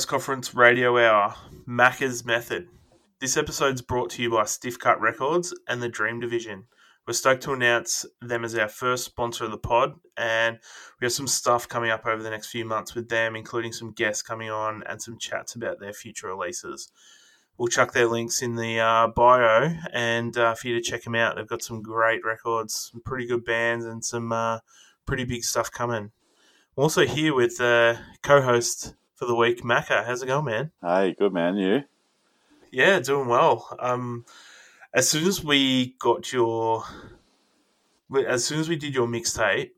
Press conference radio hour, Macka's Method. This episode's brought to you by Stiff Cut Records and the Dream Division. We're stoked to announce them as our first sponsor of the pod, and we have some stuff coming up over the next few months with them, including some guests coming on and some chats about their future releases. We'll chuck their links in the uh, bio and uh, for you to check them out. They've got some great records, some pretty good bands, and some uh, pretty big stuff coming. I'm also here with uh, co-host for the week, Macka. How's it going, man? Hey, good man. You? Yeah, doing well. Um, as soon as we got your, as soon as we did your mixtape,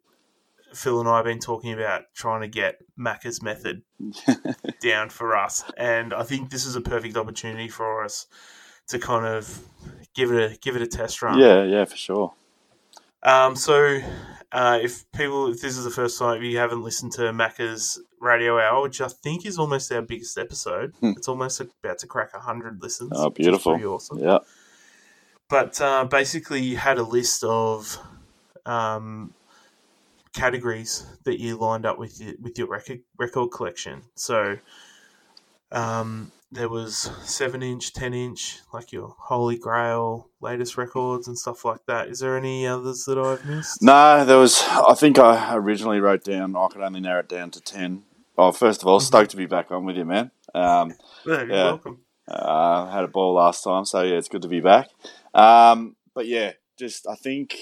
Fil and I have been talking about trying to get Macka's method down for us, and I think this is a perfect opportunity for us to kind of give it a give it a test run. Yeah, yeah, for sure. Um, so uh, if people, if this is the first time, if you haven't listened to Macka's Radio Hour, which I think is almost our biggest episode, Hmm. it's almost about to crack hundred listens. Oh, beautiful. pretty awesome. Yeah, But uh, basically, you had a list of um, categories that you lined up with your, with your record record collection. So um, there was seven inch, ten inch, like your Holy Grail latest records and stuff like that. Is there any others that I've missed? no, there was. I think I originally wrote down. I could only narrow it down to ten. Oh, first of all, stoked to be back on with you, man. Um, Yeah, you're Yeah. welcome. uh, had a ball last time, so yeah, it's good to be back. Um, but yeah, just I think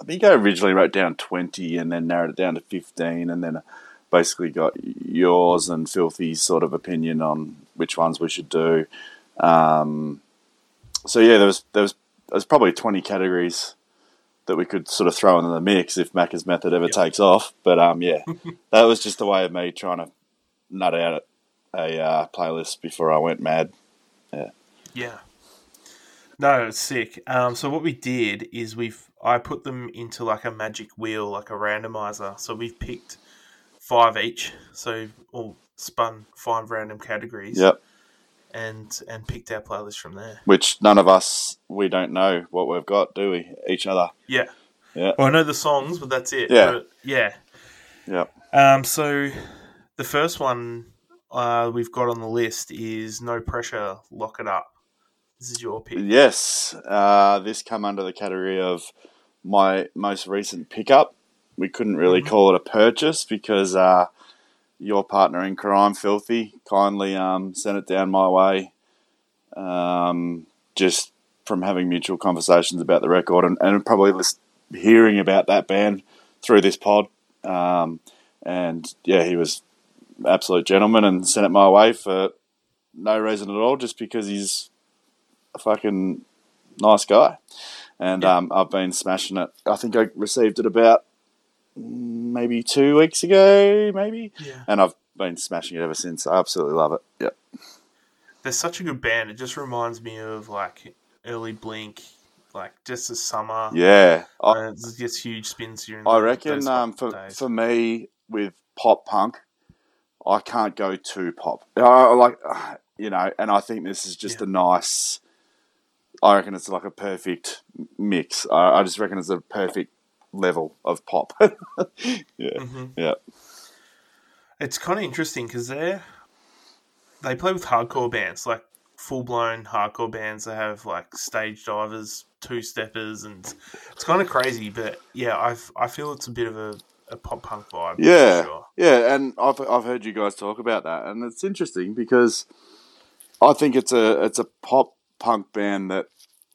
I think I originally wrote down twenty, and then narrowed it down to fifteen, and then basically got yours and Filthy's sort of opinion on which ones we should do. Um, so yeah, there was there was there was probably twenty categories that we could sort of throw into the mix if Macka's method ever Yep. takes off. But um, yeah, that was just a way of me trying to nut out a uh, playlist before I went mad. Yeah. Yeah. No, it's sick. Um, so what we did is we've I put them into like a magic wheel, like a randomizer. So we've picked five each. So or spun five random categories. Yep. And and picked our playlist from there. Which none of us we don't know what we've got, do we? Each other. Yeah. Yeah. Well, I know the songs, but that's it. Yeah. But, yeah. Yep. Um. So the first one uh, we've got on the list is No Pressure, Lock It Up. This is your pick. Yes. Uh, this come under the category of my most recent pickup. We couldn't really Mhm. call it a purchase because uh, your partner in crime, Filthy, kindly um, sent it down my way. Um, just from having mutual conversations about the record and, and probably just hearing about that band through this pod. Um, and yeah, he was absolute gentleman and sent it my way for no reason at all, just because he's a fucking nice guy. And Yeah. um, I've been smashing it. I think I received it about maybe two weeks ago, maybe, Yeah. and I've been smashing it ever since. I absolutely love it. Yep. they're such a good band. It just reminds me of like early Blink, like just the summer. Yeah. I, it's just huge spins here. I reckon um, for for me with pop punk, I can't go too pop. I, like you know, and I think this is just Yeah. a nice. I reckon it's like a perfect mix. I, I just reckon it's a perfect level of pop. yeah, hmm yeah, it's kind of interesting because they they play with hardcore bands, like full blown hardcore bands. They have like stage divers, two steppers, and it's kind of crazy. But yeah, I I feel it's a bit of a, a pop punk vibe. for Yeah. sure. yeah. And I've I've heard you guys talk about that, and it's interesting because I think it's a it's a pop punk band that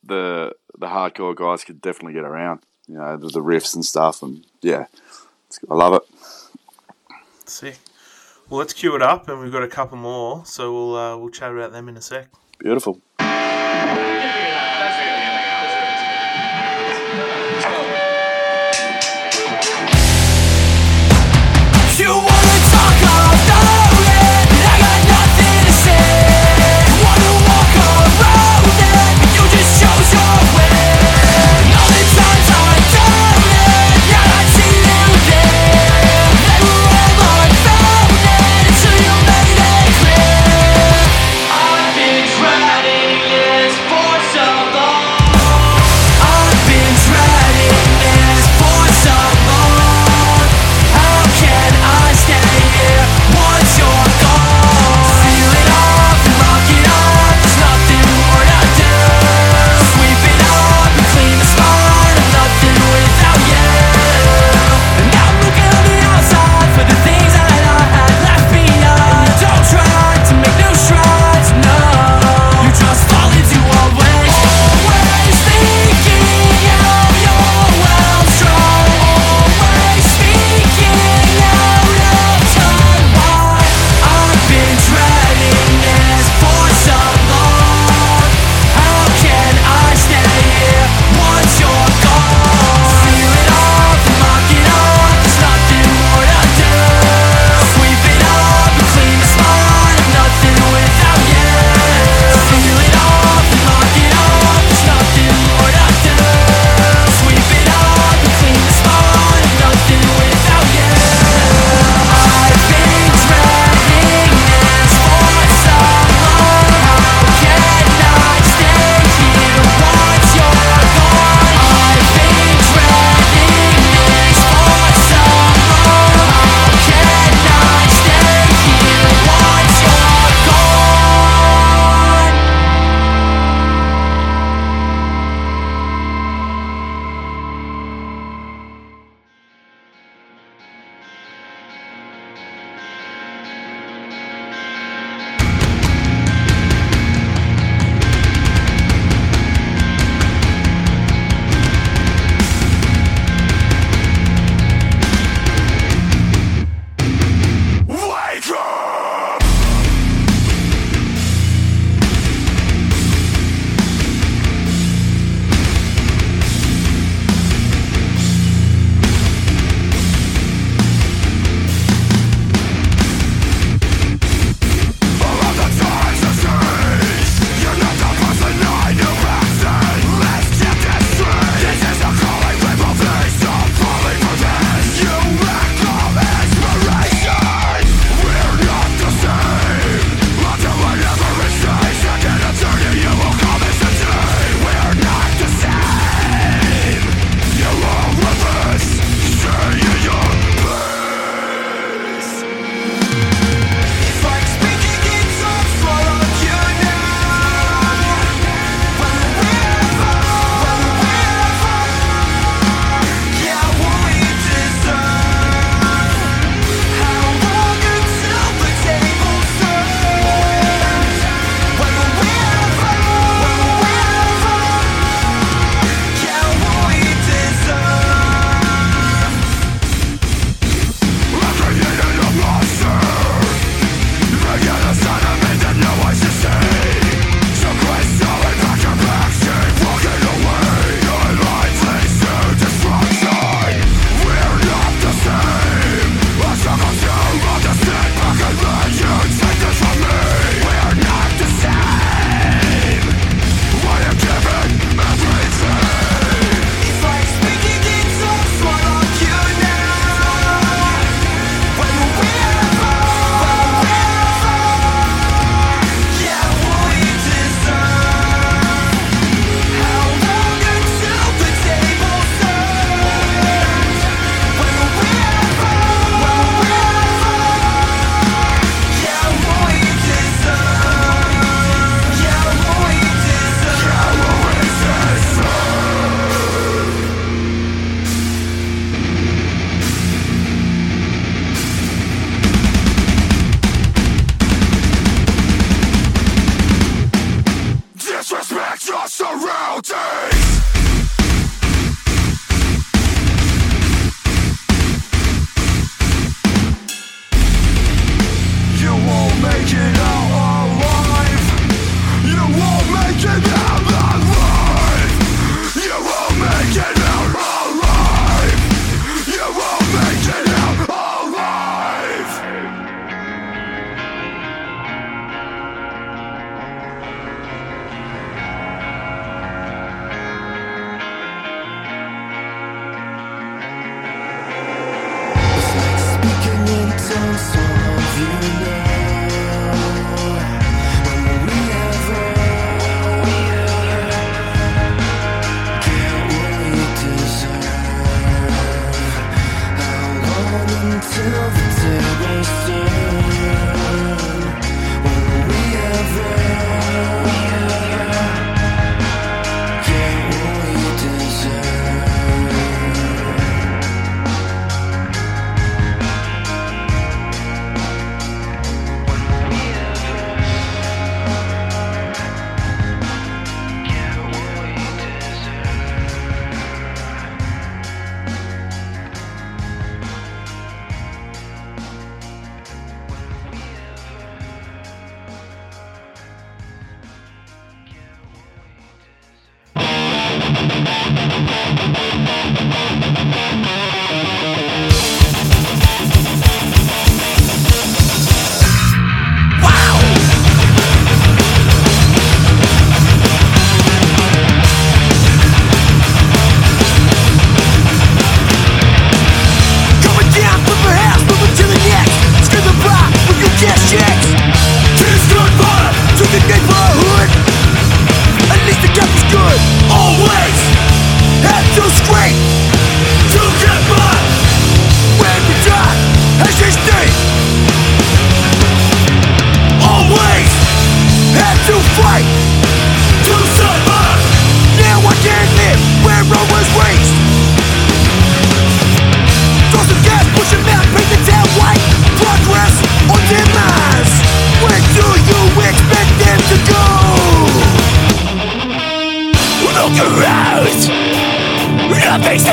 the the hardcore guys could definitely get around. You know, the, the riffs and stuff, and yeah, it's, I love it. Sick. Well, let's cue it up, and we've got a couple more, so we'll uh, we'll chat about them in a sec. Beautiful.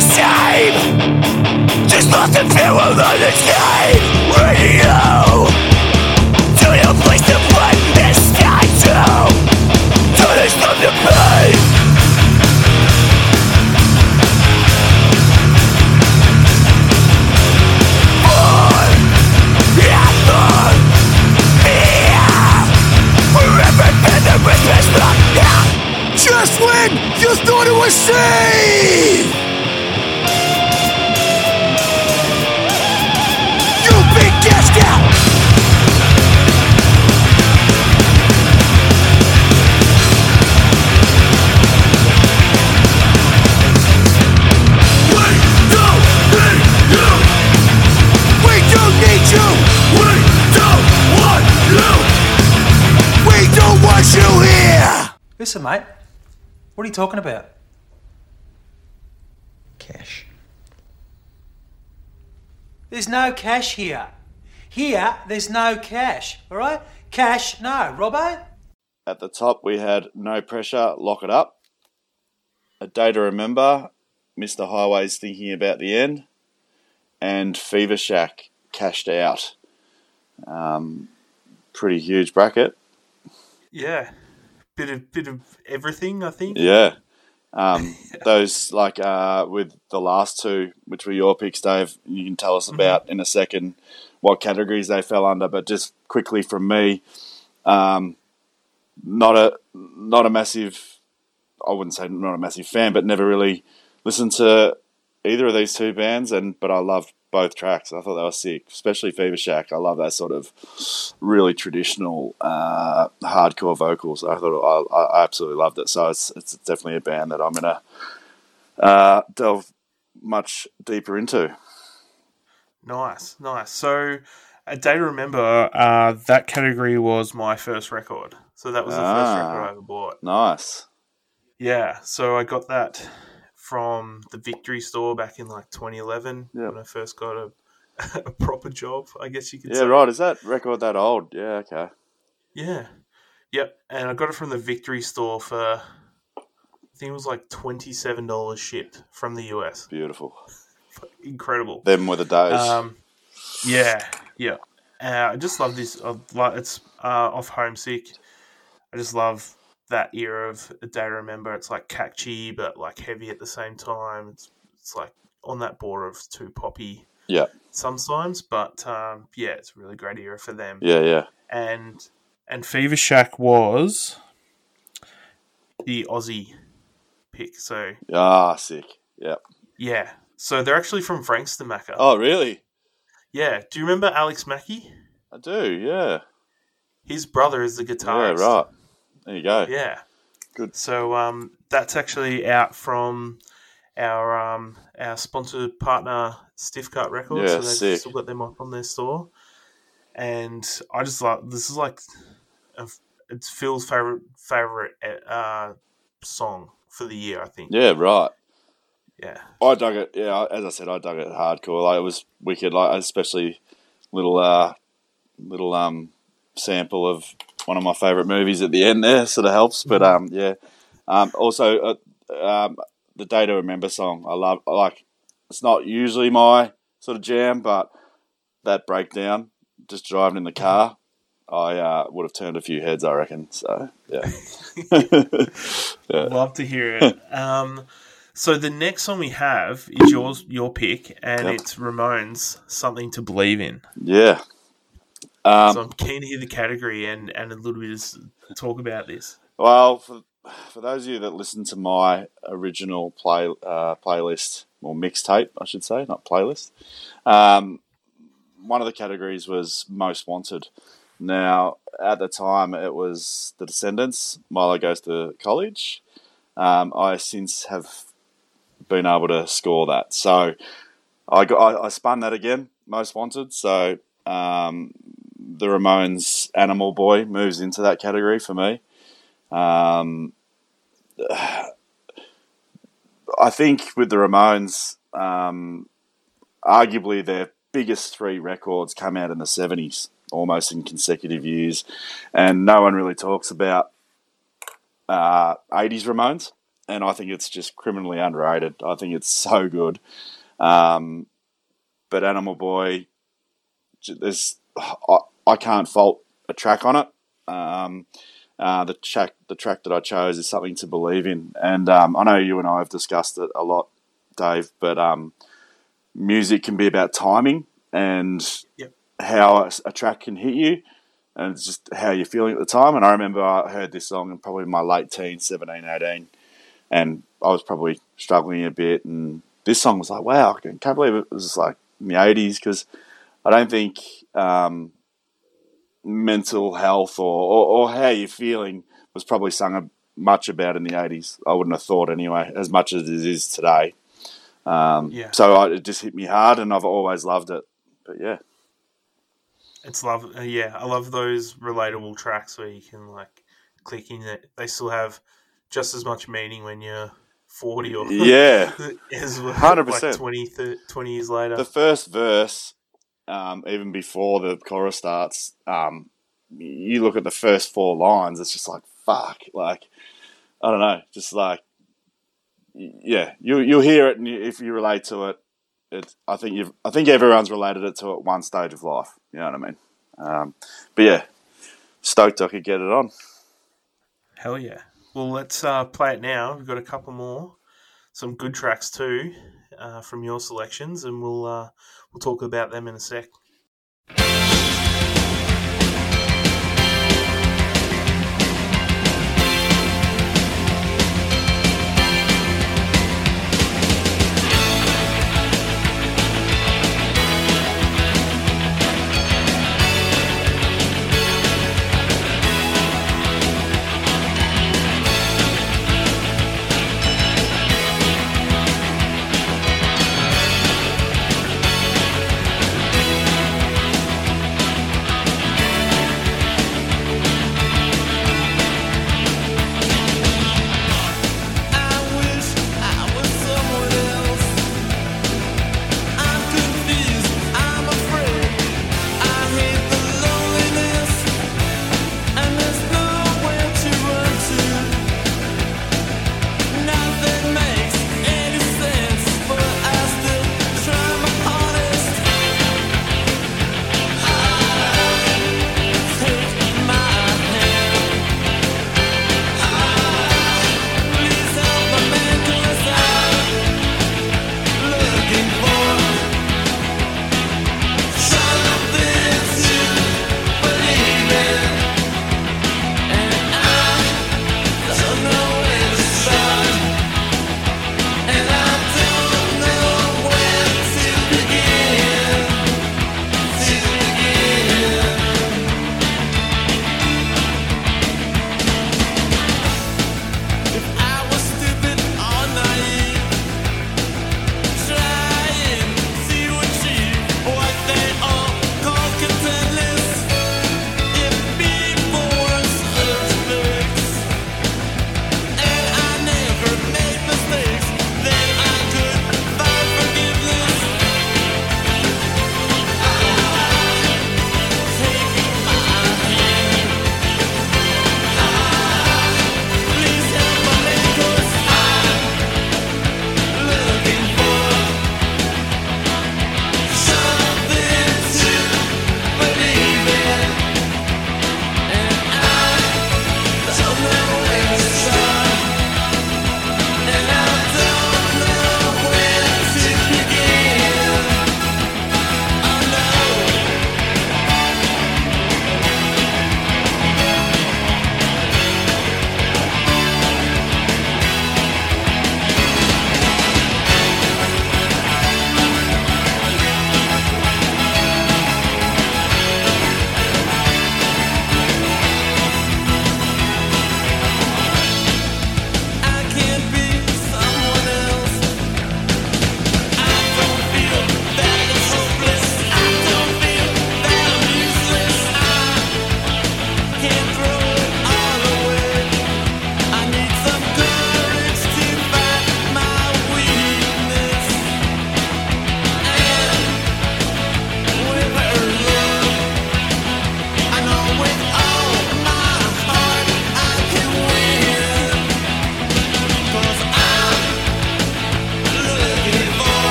Same. Just lost and feel the are you talking about? Cash. There's no cash here. Here, there's no cash. All right? Cash, no. Robbo? At the top, we had No Pressure, Lock It Up. A Day to Remember, Mr. Highways Thinking About the End. And Fever Shack, Cashed Out. Um, pretty huge bracket. Yeah, bit of bit of everything. I think. Yeah. Um, those, like uh, with the last two, which were your picks, Dave, you can tell us about in a second what categories they fell under. But just quickly from me, um, not a not a massive, I wouldn't say not a massive fan, but never really listened to either of these two bands. And but I loved both tracks. I thought they were sick, especially Fever Shack. I love that sort of really traditional uh, hardcore vocals. I thought I, I absolutely loved it. So it's it's definitely a band that I'm gonna uh, delve much deeper into. Nice, nice. So, a day to remember. Uh, that category was my first record. So that was the first Ah. record I ever bought. Nice. Yeah. So I got that from the Victory store back in like 2011 Yep. when I first got a, a proper job. I guess you could Yeah, say. right. Is that record that old? Yeah, okay. Yeah. Yep. And I got it from the Victory store for. I think it was like twenty-seven dollars shipped from the US. Beautiful. Incredible. Them were the days. Um, yeah, yeah. Uh, I just love this. It's uh, off homesick. I just love that era of a day to remember. It's like catchy but like heavy at the same time. It's it's like on that border of too poppy yeah, sometimes, but um, yeah, it's a really great era for them. yeah, yeah. And and Fever Shack was the Aussie pick. So Ah, sick. Yeah. yeah, so they're actually from Frankston Macka. Oh, really? Yeah, do you remember Alex Mackey? I do. Yeah. His brother is the guitarist. Yeah. Right. There you go. Yeah. Good. So um, that's actually out from our um, our sponsored partner Stiff Cut Records. Yeah, so they've sick. still got them up on their store. And I just like this is like a, it's Fil's favorite favorite uh, song for the year. I think. Yeah. Right. Yeah. I dug it. Yeah, as I said, I dug it hardcore. Like it was wicked. Like especially little uh, little um sample of one of my favorite movies at the end there sort of helps. But um, yeah. Um, also, uh, um, the Day to Remember song. I love. I like. It's not usually my sort of jam, but that breakdown, just driving in the car, I uh, would have turned a few heads. I reckon. So yeah. yeah. Love to hear it. um, So the next song we have is yours, your pick, and Yep. it's Ramones, "Something to Believe in." Yeah. Um, so I'm keen to hear the category and, and a little bit of talk about this. Well, for, for those of you that listen to my original play uh, playlist or mixtape, I should say, not playlist, um, one of the categories was most wanted. Now, at the time, it was The Descendents. Milo goes to college. Um, I since have been able to score that, so I got I, I spun that again. Most wanted. So um, the Ramones Animal Boy moves into that category for me. Um, I think with the Ramones, um, arguably their biggest three records come out in the 70s, almost in consecutive years. And no one really talks about uh, 80s Ramones. And I think it's just criminally underrated. I think it's so good. Um, but Animal Boy, there's I, I can't fault a track on it. Um, uh, the track the track that I chose is something to believe in, and um, I know you and I have discussed it a lot, Dave. But um, music can be about timing and Yep. how a, a track can hit you, and it's just how you're feeling at the time. And I remember I heard this song in probably my late teens, 17, 18, and I was probably struggling a bit. And this song was like, wow, I can't believe it was like in the 80s because I don't think um, mental health or, or, or how you're feeling was probably sung a, much about in the 80s. I wouldn't have thought anyway, as much as it is today. Um, Yeah. So I, it just hit me hard, and I've always loved it. But yeah, It's love, uh, yeah, I love those relatable tracks where you can like click in it. They still have just as much meaning when you're 40 or yeah. as well, 100%. like 20, 30, 20 years later. the first verse, um, even before the chorus starts, um, you look at the first four lines, it's just like fuck, like I don't know, just like yeah, you you'll hear it, and if you relate to it, it I think you've I think everyone's related it to at one stage of life. You know what I mean? Um, but yeah, stoked I could get it on. Hell yeah. Well, let's uh, play it now. We've got a couple more, some good tracks too, uh, from your selections, and we'll uh, we'll talk about them in a sec.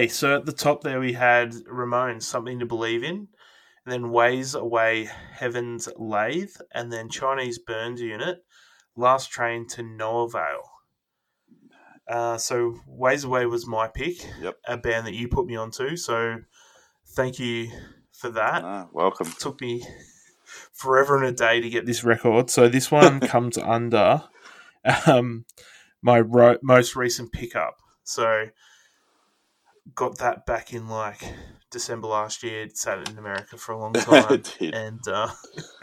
Okay, so at the top there we had Ramones, Something to Believe in, and then Ways Away, Heaven's Lathe, and then Chinese Burns Unit, Last Train to No Avail. Uh, so Ways Away was my pick, Yep. a band that you put me onto. So thank you for that. Ah, welcome. took me forever and a day to get this record. So this one comes under um, my ro- most recent pickup. So got that back in like December last year. It Sat in America for a long time, and uh,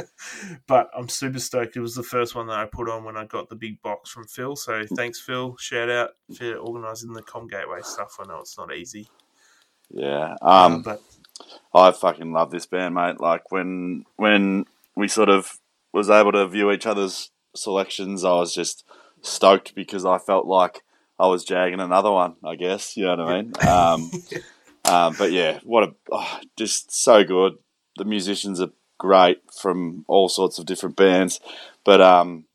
but I'm super stoked. It was the first one that I put on when I got the big box from Fil. So thanks, Fil. Shout out for organising the Com Gateway stuff. I know it's not easy, Yeah. Um, but I fucking love this band, mate. Like when when we sort of was able to view each other's selections, I was just stoked because I felt like I was jagging another one. I guess you know what I mean. Um, um, but yeah, what a oh, just so good. The musicians are great from all sorts of different bands, but um,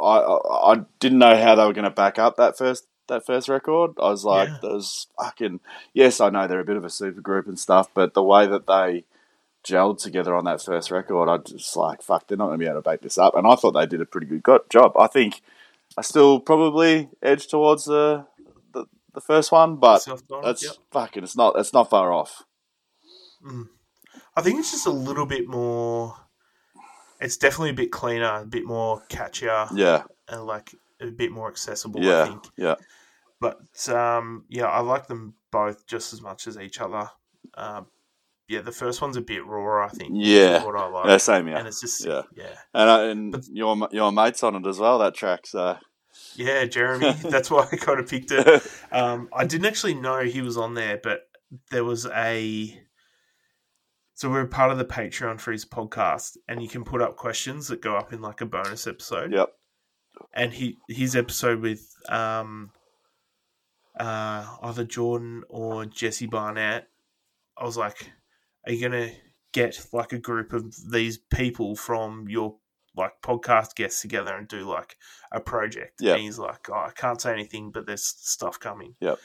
I I, I didn't know how they were going to back up that first that first record. I was like, Yeah. there's fucking yes, I know they're a bit of a super group and stuff, but the way that they gelled together on that first record, I just like, fuck, they're not going to be able to back this up. And I thought they did a pretty good job. I think I still probably edge towards the the, the first one, but that's yep. fucking. It's not. It's not far off. I think it's just a little bit more. It's definitely a bit cleaner, a bit more catchier, Yeah, and like a bit more accessible. I yeah, think, yeah. but um, yeah, I like them both just as much as each other. Um, yeah, the first one's a bit raw, I think. Yeah. what I like. Yeah, same here. and it's just Yeah. yeah, yeah, And, uh, and But- your your mate's on it as well. That track, so yeah, Jeremy. that's why I kind of picked it. Um, I didn't actually know he was on there, but there was a. So we're part of the Patreon for his podcast, and you can put up questions that go up in like a bonus episode. yep, and he his episode with um uh either Jordan or Jesse Barnett, I was like, Are you gonna get like a group of these people from your like podcast guests together and do like a project? Yeah. And he's like, Oh, I can't say anything, but there's stuff coming. Yep.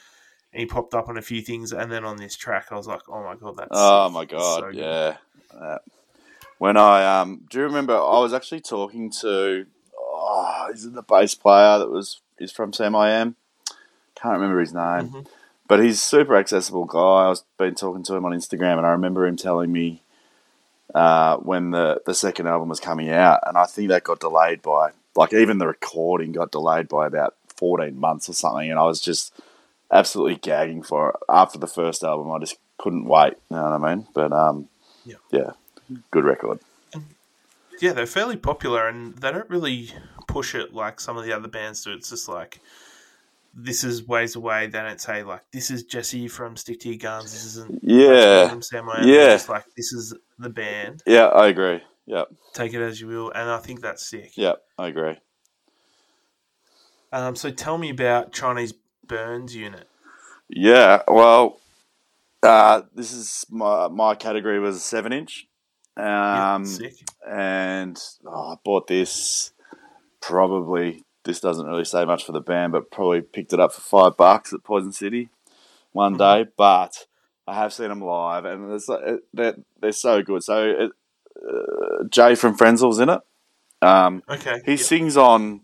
And he popped up on a few things and then on this track I was like, Oh my god, that's Oh my god, so yeah. Uh, when I um, do you remember? I was actually talking to. Oh, is it the bass player that was is from Samiam? Can't remember his name, Mhm. But he's a super accessible guy. I was been talking to him on Instagram, and I remember him telling me uh, when the the second album was coming out, and I think that got delayed by like even the recording got delayed by about fourteen months or something, and I was just absolutely gagging for it. After the first album, I just couldn't wait. You know what I mean? But um, Yeah. yeah, good record. Yeah, they're fairly popular and they don't really push it like some of the other bands do. It's just like this is ways away. They don't say like this is Jesse from Stick to Your Guns. This isn't Yeah, from Sam yeah. Just like this is the band. yeah, I agree. Yeah, Take it as you will, and I think that's sick. yeah, I agree. Um, so tell me about Chinese Burns unit. Yeah, well, uh, this is my my category was a seven inch, Yeah, um, sick. and oh, I bought this probably. This doesn't really say much for the band, but probably picked it up for five bucks at Poison City one Mhm. day. But I have seen them live, and it's, it, they're they're so good. So it, uh, Jay from Frenzal's in it. Um, Okay. he sings on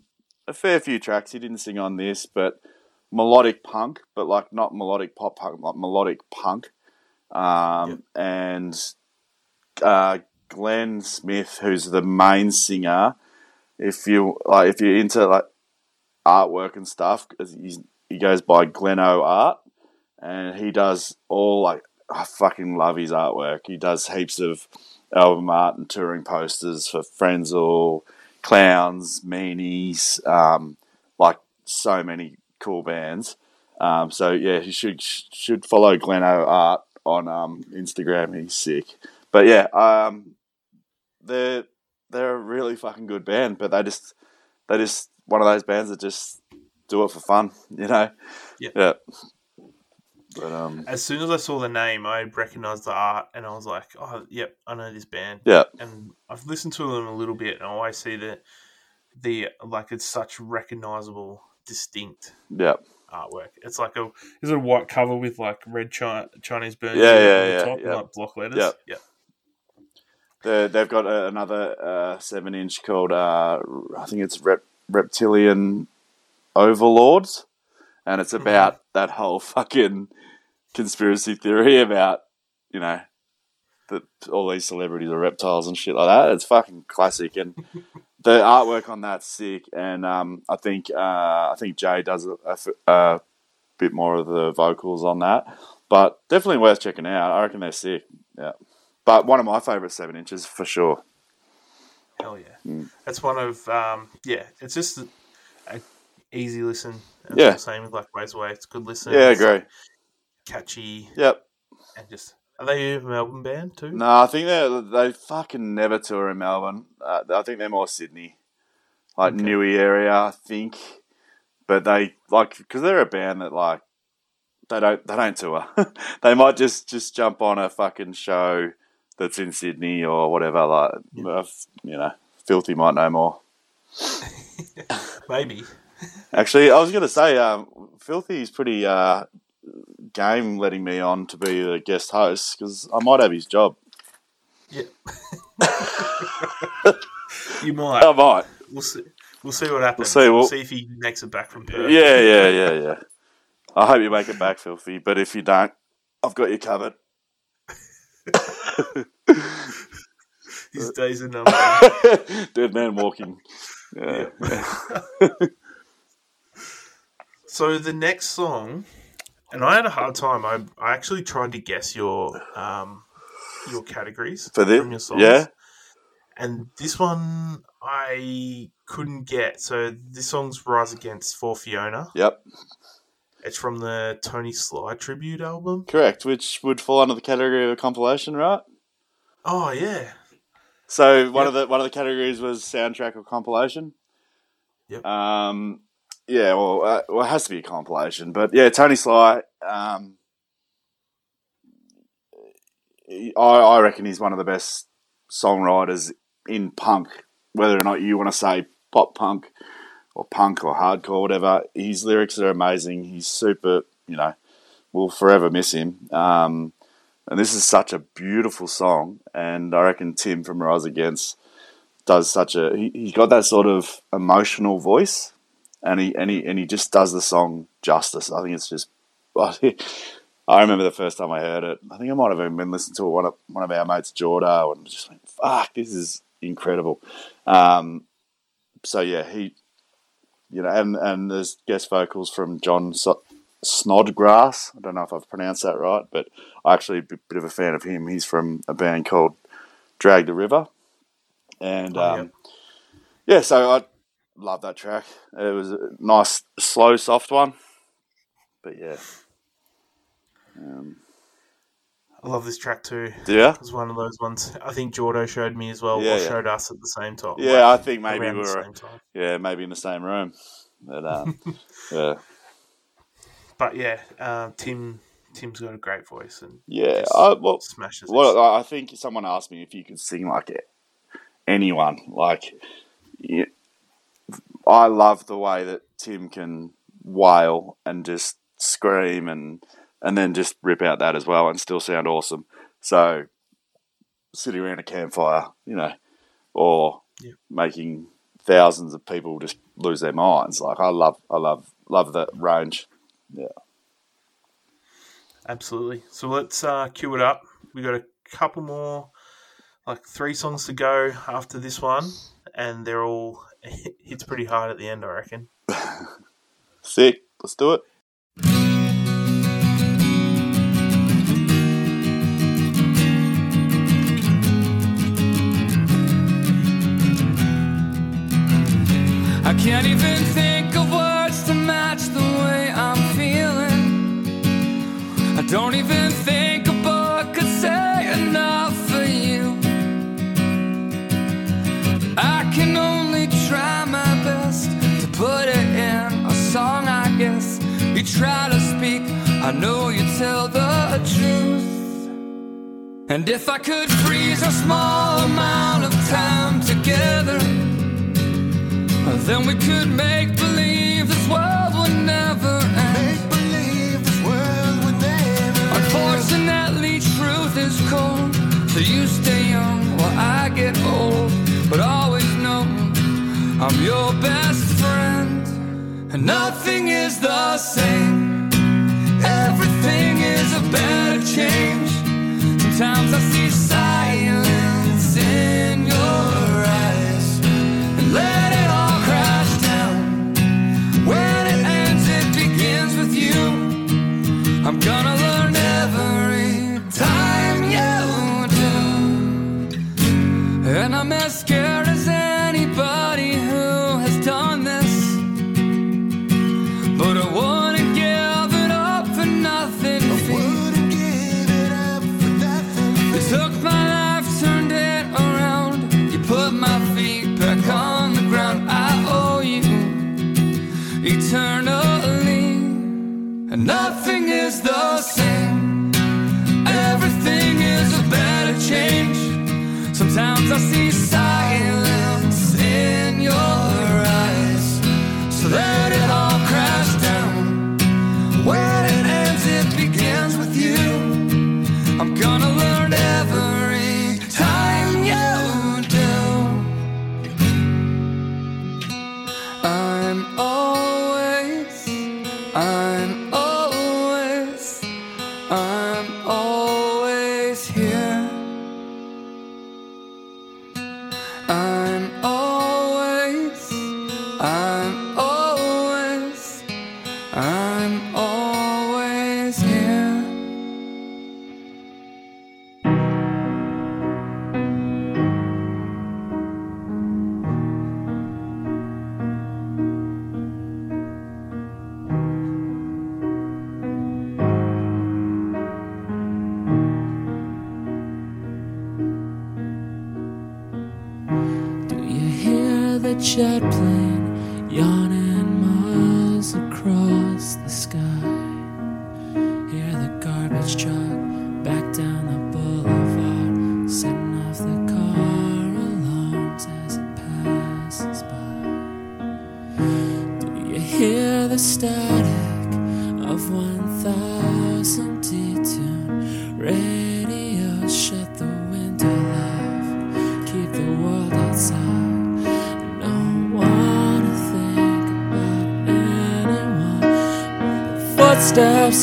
a fair few tracks. He didn't sing on this, but melodic punk, but like not melodic pop punk, like melodic punk. Um, And uh, Glenn Smith, who's the main singer, if you like, if you're into like artwork and stuff, he goes by Gleno Art, and he does all like I fucking love his artwork. He does heaps of album art and touring posters for Friends Frenzal, Clowns, Meanies, um, like so many cool bands. Um, so yeah, you should should follow Gleno Art on um, Instagram. He's sick. But yeah, um, they're they're a really fucking good band. But they just they just one of those bands that just do it for fun, you know. Yeah. Yeah. But um, As soon as I saw the name, I recognized the art, and I was like, "Oh, yep, I know this band." yeah, and I've listened to them a little bit, and I always see that the like it's such recognizable, distinct yeah, artwork. It's like a is it a white cover with like red Chi- Chinese burn Yeah, on yeah, the yeah, top yeah. like block letters. Yep. Yeah. They're, they've got a, another uh, seven inch called uh, I think it's Rep- Reptilian Overlords, and it's about that whole fucking conspiracy theory about you know that all these celebrities are reptiles and shit like that. It's fucking classic, and the artwork on that's sick. And um, I think uh, I think Jay does a bit more of the vocals on that, but definitely worth checking out. I reckon they're sick. Yeah. But one of my favourite seven inches for sure. Hell yeah. Mm. That's one of um yeah, it's just a, a easy listen. Yeah. Same with like Ways Away. It's a good listen. Yeah, I agree. like, catchy Yep. and just are they a Melbourne band too? No, I think they they fucking never tour in Melbourne. Uh, I think they're more Sydney, like Okay. Newey area. I think, but they like because they're a band that like they don't they don't tour. they might just just jump on a fucking show that's in Sydney or whatever. Like uh, you know, Filthy might know more. Maybe. Actually, I was going to say, um, Filthy's pretty uh, game letting me on to be the guest host because I might have his job. Yeah. you might. I might. We'll see. We'll see what happens. see, We'll, we'll- see if he makes it back from Perth. Yeah, yeah, yeah, yeah. I hope you make it back, Filthy. But if you don't, I've got you covered. His days are numbered. Dead man walking. Yeah. so the next song, and I had a hard time. I I actually tried to guess your um your categories For this, from your songs. yeah. And this one I couldn't get. So this song's Rise Against for Fiona. Yep, It's from the Tony Sly tribute album. correct. Which would fall under the category of a compilation, right? Oh yeah. So one Yep. of the one of the categories was soundtrack or compilation. Yep. Um, yeah, well, uh, well, it has to be a compilation, but yeah, Tony Sly. Um, I, I reckon he's one of the best songwriters in punk. Whether or not you want to say pop punk or punk or hardcore, whatever, his lyrics are amazing. He's super. You know, we'll forever miss him. Um, and this is such a beautiful song, and I reckon Tim from Rise Against does such a he, he's got that sort of emotional voice, and he and he and he just does the song justice. I think it's just. I remember the first time I heard it. I think I might have even been listening to it one of one of our mates, Jordo, and just like, "Fuck, this is incredible." Um, so yeah, he, you know, and and there's guest vocals from Jon so- Snodgrass. I don't know if I've pronounced that right, but I actually a bit of a fan of him. He's from a band called Drag the River, and Oh, yeah. um, yeah, so I love that track. It was a nice, slow, soft one, but yeah, um, I love this track too. yeah, It was one of those ones. I think Jordo showed me as well, Yeah, or yeah. showed us at the same time. yeah. I think maybe we around the were, same time. yeah, maybe in the same room, but um, yeah, But yeah, uh, Tim Tim's got a great voice and yeah. I, well, smashes. Well. I think someone asked me if you could sing like it. anyone. Like, I love the way that Tim can wail and just scream and and then just rip out that as well and still sound awesome. So, sitting around a campfire, you know, or Yeah. making thousands of people just lose their minds. Like, I love, I love, love that range. Yeah. Absolutely. So let's uh, cue it up. We got a couple more, like three songs to go after this one, and they're all hits pretty hard at the end, I reckon. Sick. Let's do it. Can't even think of words to match the way I'm feeling. I don't even think a book could say enough for you. I can only try my best to put it in a song, I guess. You try to speak, I know you tell the truth. And if I could freeze a small amount of time together. Then we could make believe this world would never end. Make believe this world would never end. Unfortunately, truth is cold. So you stay young while I get old. But always know I'm your best friend. And nothing is the same. Everything is a better change. Sometimes I see signs. And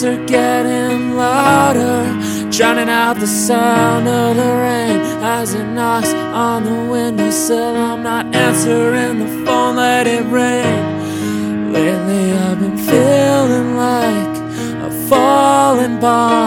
are getting louder, drowning out the sound of the rain as it knocks on the windowsill. I'm not answering the phone, let it ring. Lately, I've been feeling like a falling bomb.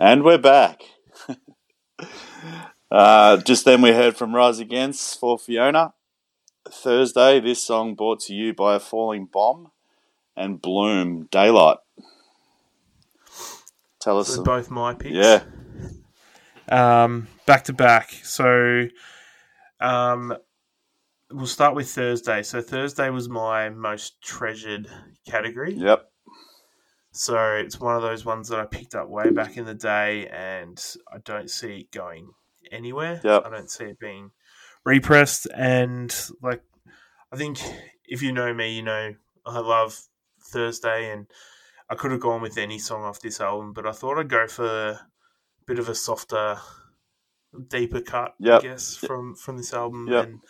And we're back. uh, just then we heard from Rise Against for Fiona. Thursday, this song brought to you by a falling bomb and Bloom Daylight. Tell us. So both my picks. yeah, Um, back to back. So, um, we'll start with Thursday. So Thursday was my most treasured category. yep, So it's one of those ones that I picked up way back in the day, and I don't see it going anywhere. Yep. I don't see it being repressed. And like, I think if you know me, you know I love Thursday, and I could have gone with any song off this album, but I thought I'd go for a bit of a softer, deeper cut, Yep. I guess, from from this album. Yep. And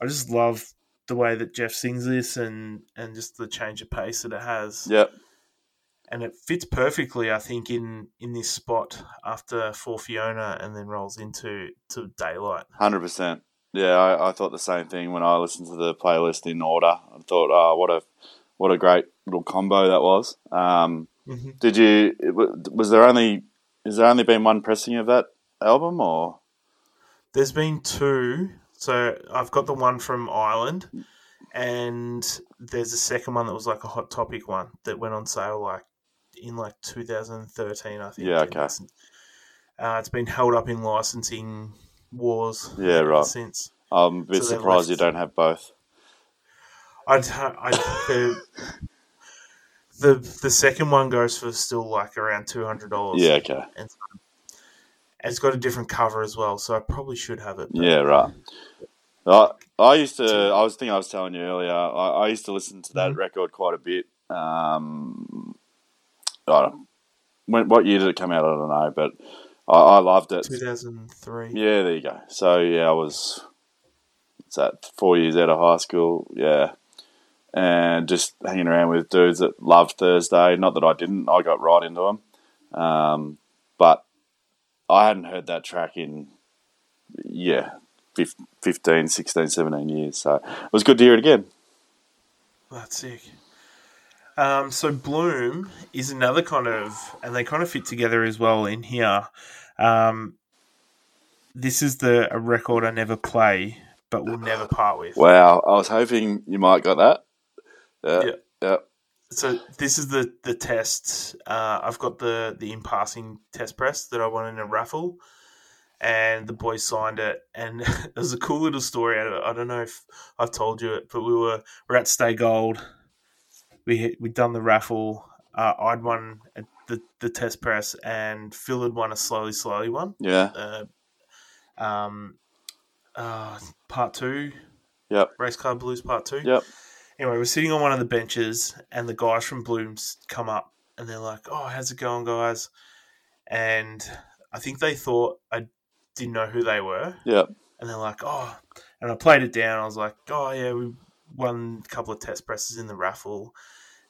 I just love the way that Jeff sings this, and and just the change of pace that it has yep, and it fits perfectly, I think, in in this spot after for Fiona, and then rolls into to daylight. hundred percent. Yeah, I, I thought the same thing when I listened to the playlist in order. I thought, oh, what a what a great little combo that was. Um, Mhm. Did you? Was there only? Has there only been one pressing of that album, or There's been two, so I've got the one from Ireland, and there's a second one that was like a hot topic one that went on sale like in like 2013, I think. Yeah, okay. Uh, it's been held up in licensing wars. Yeah, right. Since. I'm a bit So surprised you don't have both. I'd, I the, the the second one goes for still like around two hundred dollars. Yeah, okay. and it's got a different cover as well, so I probably should have it. Yeah, right. I, I used to. I was thinking I was telling you earlier. I, I used to listen to that record quite a bit. Um, I don't, when what year did it come out? I don't know, but I, I loved it. 2003. Yeah, there you go. So yeah, I was. What's that? Four years out of high school. Yeah, and just hanging around with dudes that loved Thursday. Not that I didn't. I got right into them, um, but I hadn't heard that track in yeah, fif- 15, 16, 17 years. So it was good to hear it again. That's sick. Um, so Bloom is another kind of, and they kind of fit together as well in here. Um, this is the a record I never play, but will never part with. Wow, I was hoping you might got that. Yeah, Yeah. yeah, So this is the the test. Uh, I've got the the in passing test press that I won in a raffle, and the boys signed it. And there's a cool little story out of it. I don't know if I've told you it, but we were we're at Stay Gold. We we done the raffle. Uh, I'd won the the test press, and Fil had won a slowly slowly one. yeah, Uh, um, uh, part two, yep, race car blues part two yep. anyway, we're sitting on one of the benches, and the guys from Blooms come up, and they're like, "Oh, how's it going, guys?" And I think they thought I didn't know who they were, Yep. and they're like, "Oh," and I played it down. I was like, "Oh yeah, we won a couple of test presses in the raffle."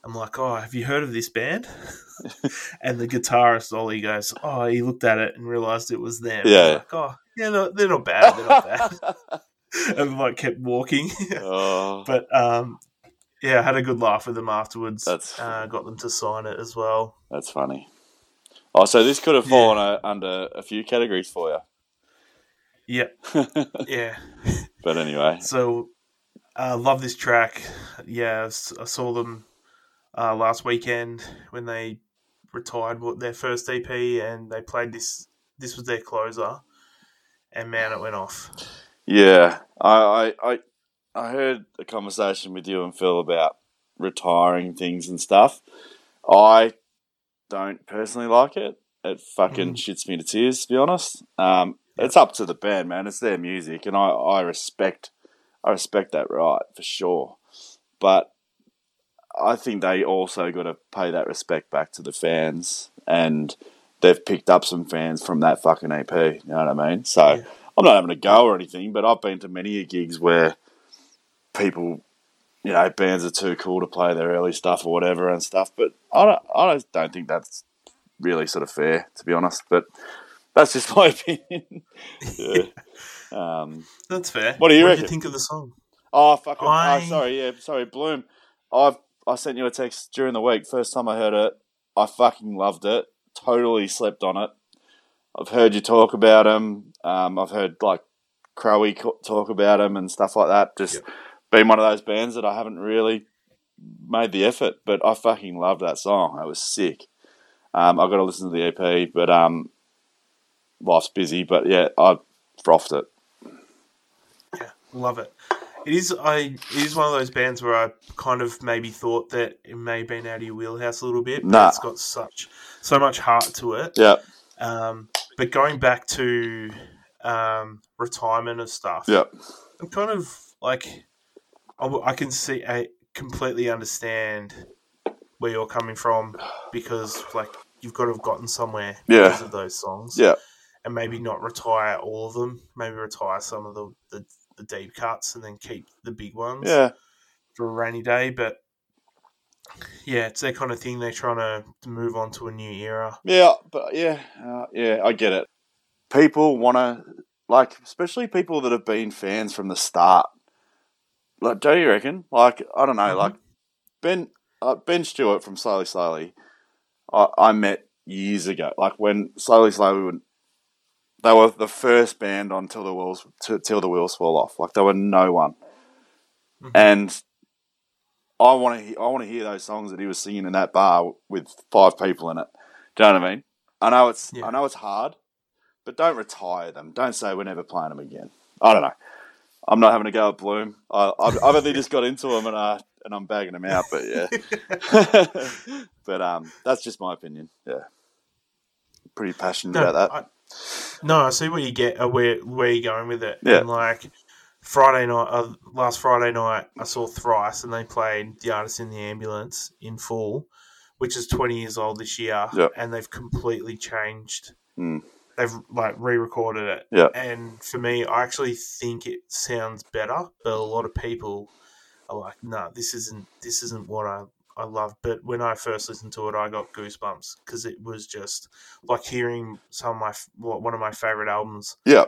I'm like, "Oh, have you heard of this band?" and the guitarist Ollie goes, "Oh, he looked at it and realized it was them." Yeah. like, "Oh, yeah, no, they're not bad. They're not bad." and like kept walking. Oh, But um, yeah, I had a good laugh with them afterwards. That's- uh, got them to sign it as well. that's funny. Oh, so this could have fallen uh under a few categories for you. Yeah, yeah. But anyway, So, uh, love this track. Yeah, I saw them uh, last weekend when they retired their first EP, and they played this. This was their closer, and man, it went off. yeah, I, I, I, I heard a conversation with you and Fil about retiring things and stuff. I don't personally like it. It fucking shits me to tears, to be honest. Um, it's up to the band, man. It's their music, and I, I respect, I respect that right for sure. But I think they also got to pay that respect back to the fans, and they've picked up some fans from that fucking EP. You know what I mean? So Yeah. I'm not having a go or anything, but I've been to many gigs where people, you know, bands are too cool to play their early stuff or whatever and stuff. But I don't, I don't, don't think that's really sort of fair, to be honest. But that's just my opinion. yeah. Um, That's fair. What do you What you think of the song? Oh, fuck. I- Oh, sorry, yeah, sorry, Bloom. I've I sent you a text during the week. First time I heard it, I fucking loved it. Totally slept on it. I've heard you talk about them. Um, I've heard like Crowy talk about them and stuff like that. Just been one of those bands that I haven't really made the effort, but I fucking loved that song. It was sick. Um, I've got to listen to the EP, but um, life's busy. But yeah, I frothed it. Love it. It is I it is one of those bands where I kind of maybe thought that it may have been out of your wheelhouse a little bit, but Nah. it's got such so much heart to it. Yeah, Um, but going back to um, retirement and stuff, yeah, I'm kind of like I can see I completely understand where you're coming from because like you've got to have gotten somewhere Yeah. because of those songs, yeah, and maybe not retire all of them, maybe retire some of the, the, the deep cuts and then keep the big ones yeah, for a rainy day. But yeah, it's that kind of thing. They're trying to, move on to a new era. yeah. But yeah, uh, yeah, I get it. People want to like, especially people that have been fans from the start. Like, do you reckon? Like, I don't know. Mhm. Like Ben uh, Ben Stewart from Slowly Slowly, I, I met years ago. Like when Slowly Slowly would, they were the first band on Till the Wheels Till the Wheels Fall Off. Like they were no one, Mhm. and I want to I want to hear those songs that he was singing in that bar with five people in it. Do you know what I mean? I know it's Yeah. I know it's hard, but don't retire them. Don't say we're never playing them again. I don't know. I'm not having a go at Bloom. I, I've, I've only just got into them and uh, and I'm bagging them out. But yeah, but um, that's just my opinion. Yeah, pretty passionate No, about that. No, I see where you get uh, where where you're going with it. Yeah. And like Friday night, uh, last Friday night, I saw Thrice, and they played the artist in the ambulance in full, which is 20 years old this year, Yeah. and they've completely changed. Mm. They've like re-recorded it, Yeah. and for me, I actually think it sounds better. But a lot of people are like, "No, this isn't. This isn't what I." I love, but when I first listened to it, I got goosebumps because it was just like hearing some of my one of my favorite albums Yeah,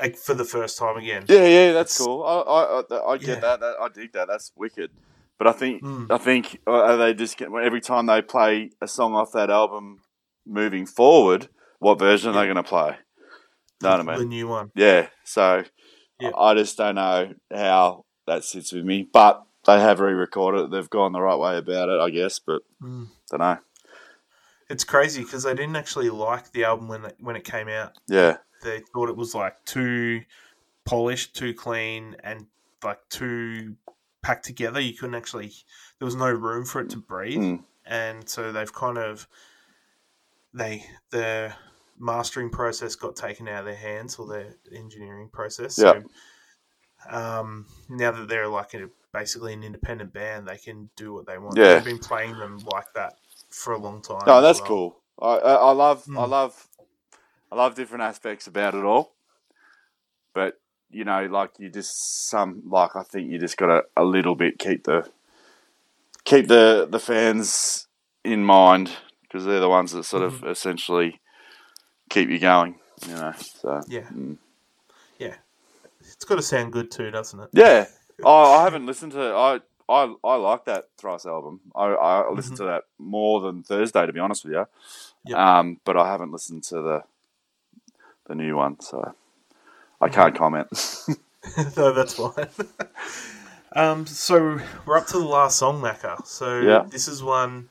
f- for the first time again. yeah, yeah. That's It's- cool. I I, I, I get Yeah. that, that. I dig that. That's wicked. But I think Mm. I think uh, are they just get, every time they play a song off that album, moving forward, what version are they going to play? Know what I mean? The new one. Yeah, so Yeah. I just don't know how that sits with me. But they have re-recorded it. They've gone the right way about it, I guess. But Mm. don't know. It's crazy because they didn't actually like the album when it, when it came out. Yeah, They thought it was like too polished, too clean, and like too packed together. You couldn't actually. There was no room for it to breathe, Mm. and so they've kind of they the mastering process got taken out of their hands or their engineering process. So, um, now that they're like a, basically an independent band, they can do what they want. Yeah. They've been playing them like that for a long time. no, that's well. cool. I, I, I love, I Mm. love, I love different aspects about it all. But you know, like you just some like I think you just got to a little bit keep the keep the the fans in mind because they're the ones that sort Mm-hmm. of essentially keep you going. You know, so Yeah, Mm. yeah. It's got to sound good too, doesn't it? Yeah. Oh, I haven't listened to. I I I like that Thrice album. I I listened to that more than Thursday, to be honest with you. Yep. Um, but I haven't listened to the the new one, so I can't comment. no, that's fine. um, so we're up to the last song, Macka. So Yeah. this is one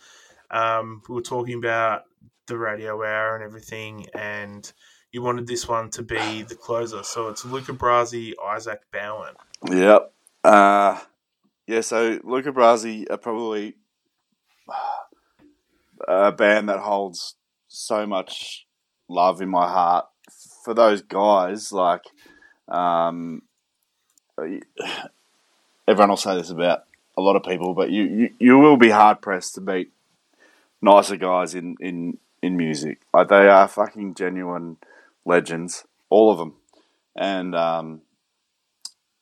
um, we were talking about the radio hour and everything, and you wanted this one to be the closer. So it's Luca Brasi, Isaac Bowen. yep. Uh, yeah. So Luca Brasi are probably a band that holds so much love in my heart for those guys. Like, um, everyone will say this about a lot of people, but you, you, you will be hard pressed to beat nicer guys in, in, in music. Like they are fucking genuine legends, all of them. And um,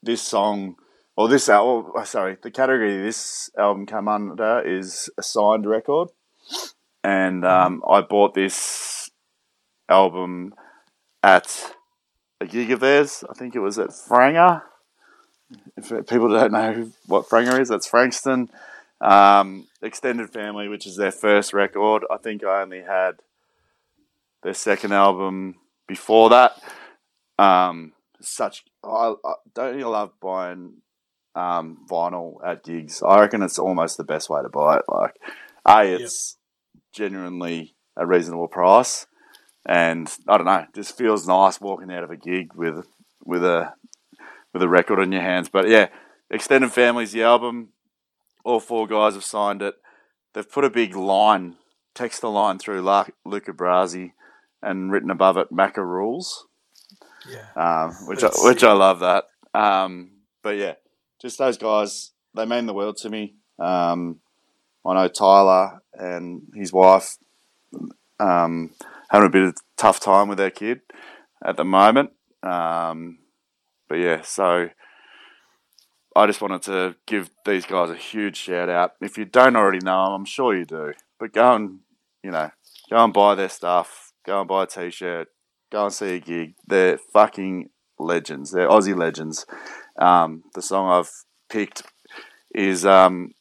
this song, or this album, sorry, the category this album came under is a signed record. And um, I bought this album at a gig of theirs. I think it was at Franger. If people don't know what Franger is, that's Frankston. Um, Extended Family, which is their first record. I think I only had their second album before that. Um, such I, I don't you love buying um, vinyl at gigs. I reckon it's almost the best way to buy it. Like, a it's genuinely a reasonable price, and I don't know, just feels nice walking out of a gig with with a with a record in your hands. But yeah, Extended family's the album, all four guys have signed it. They've put a big line, text the line through Luca Brasi, and written above it Macka rules Yeah. um, which I, which. I love that. Um, but yeah, just those guys, they mean the world to me. Um, I know Tyler and his wife um, having a bit of tough time with their kid at the moment. Um, but yeah, so I just wanted to give these guys a huge shout out. If you don't already know them, I'm sure you do. But go and you know, go and buy their stuff. Go and buy a t-shirt. Go and see a gig. They're fucking legends. They're Aussie legends. Um, the song I've picked is um,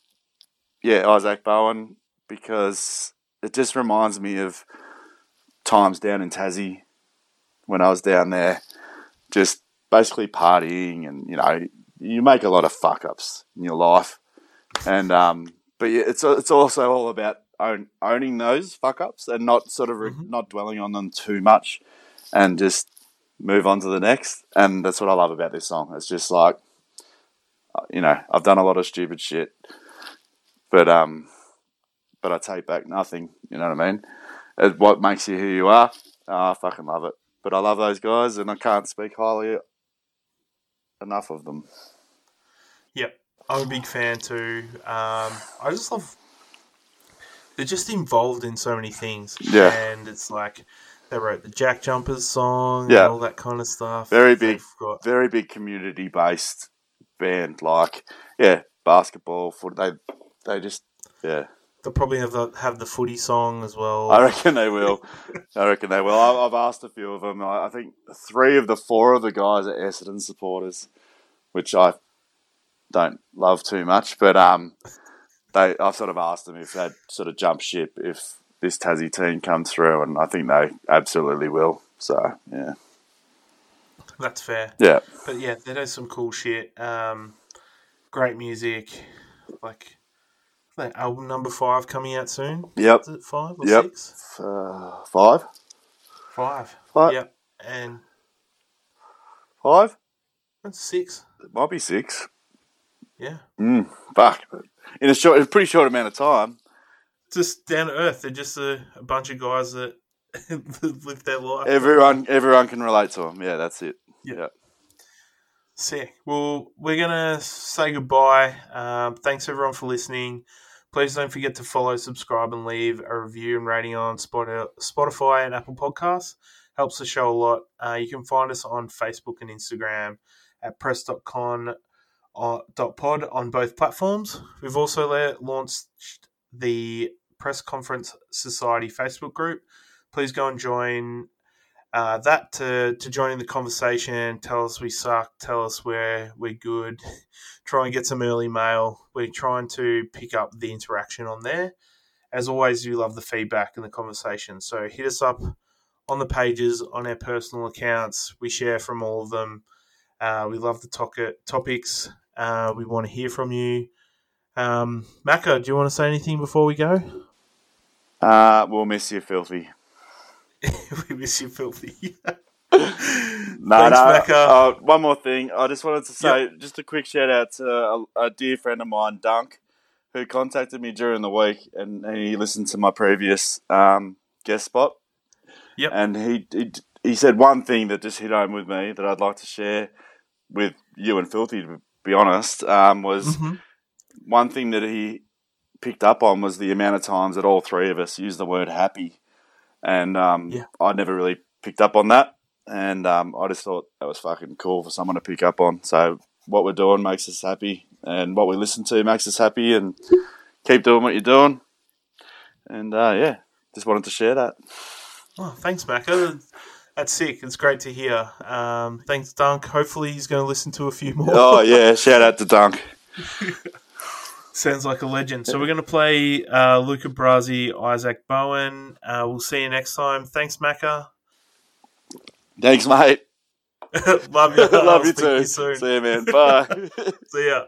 yeah Isaac Bowen because it just reminds me of times down in Tassie when I was down there, just basically partying and you know you make a lot of fuck ups in your life, and um, but yeah, it's it's also all about own, owning those fuck ups and not sort of re- not dwelling on them too much, and just move on to the next. And that's what I love about this song. It's just like, uh, you know, I've done a lot of stupid shit, but um, but I take back nothing. You know what I mean? It's what makes you who you are. Oh, I fucking love it. But I love those guys, and I can't speak highly enough of them. Yep, I'm a big fan too. Um, I just love they're just involved in so many things. Yeah. and it's like they wrote the Jack Jumpers song, Yeah. and all that kind of stuff. Very big. Got- Very big community based band. Like, yeah, basketball, foot. They, they just, yeah. They'll probably have the, have the footy song as well. I reckon they will. I reckon they will. I- I've asked a few of them. I I think three of the four of the guys are Essendon supporters, which I don't love too much. But um, they I've sort of asked them if they'd sort of jump ship if this Tassie team comes through, and I think they absolutely will. So yeah, That's fair. yeah, But yeah, they do some cool shit. Um, great music. Like, album number five coming out soon. Yep. Is it five or Yep. six? uh, five, Five. Five. Yep. And five. that's six. It might be six. Yeah. Mm, fuck. In a short, a pretty short amount of time. Just down to earth. They're just a, a bunch of guys that live their life. Everyone, everyone can relate to them. Yeah, that's it. Yeah. Yeah. Sick. Well, we're going to say goodbye. Um, thanks everyone for listening. Please don't forget to follow, subscribe, and leave a review and rating on Spotify and Apple Podcasts. Helps the show a lot. Uh, you can find us on Facebook and Instagram at press.con uh, dot pod on both platforms. We've also la- launched the Press Conference Society Facebook group. Please go and join uh, that to, to join in the conversation. Tell us we suck. Tell us we're we're good. Try and get some early mail. We're trying to pick up the interaction on there. As always, we love the feedback and the conversation. So hit us up on the pages on our personal accounts. We share from all of them. Uh, we love the to- topics. Uh, we want to hear from you. Um, Macka, do you want to say anything before we go? Uh, we'll miss you, filthy. we miss you, filthy. No, Thanks, no. Macka. Uh, one more thing. I just wanted to say, just a quick shout out to a, a dear friend of mine, Dunk, who contacted me during the week, and he listened to my previous um, guest spot. Yep. And he, he he said one thing that just hit home with me that I'd like to share with you and Filthy. To be honest, um, was Mhm. One thing that he picked up on was the amount of times that all three of us use the word happy, and um, Yeah. I never really picked up on that, and um, I just thought that was fucking cool for someone to pick up on. So what we're doing makes us happy, and what we listen to makes us happy, and keep doing what you're doing, and uh, yeah, just wanted to share that. Oh, thanks, Macka. That's sick. It's great to hear. Um, thanks, Dunk. Hopefully, he's going to listen to a few more. Oh yeah, shout out to Dunk. Sounds like a legend. So we're going to play uh, Luca Brasi, Isaac Bowen. Uh, we'll see you next time. Thanks, Macka. Thanks, mate. Love you. Love I'll you too. You soon. see you, man. Bye. see ya.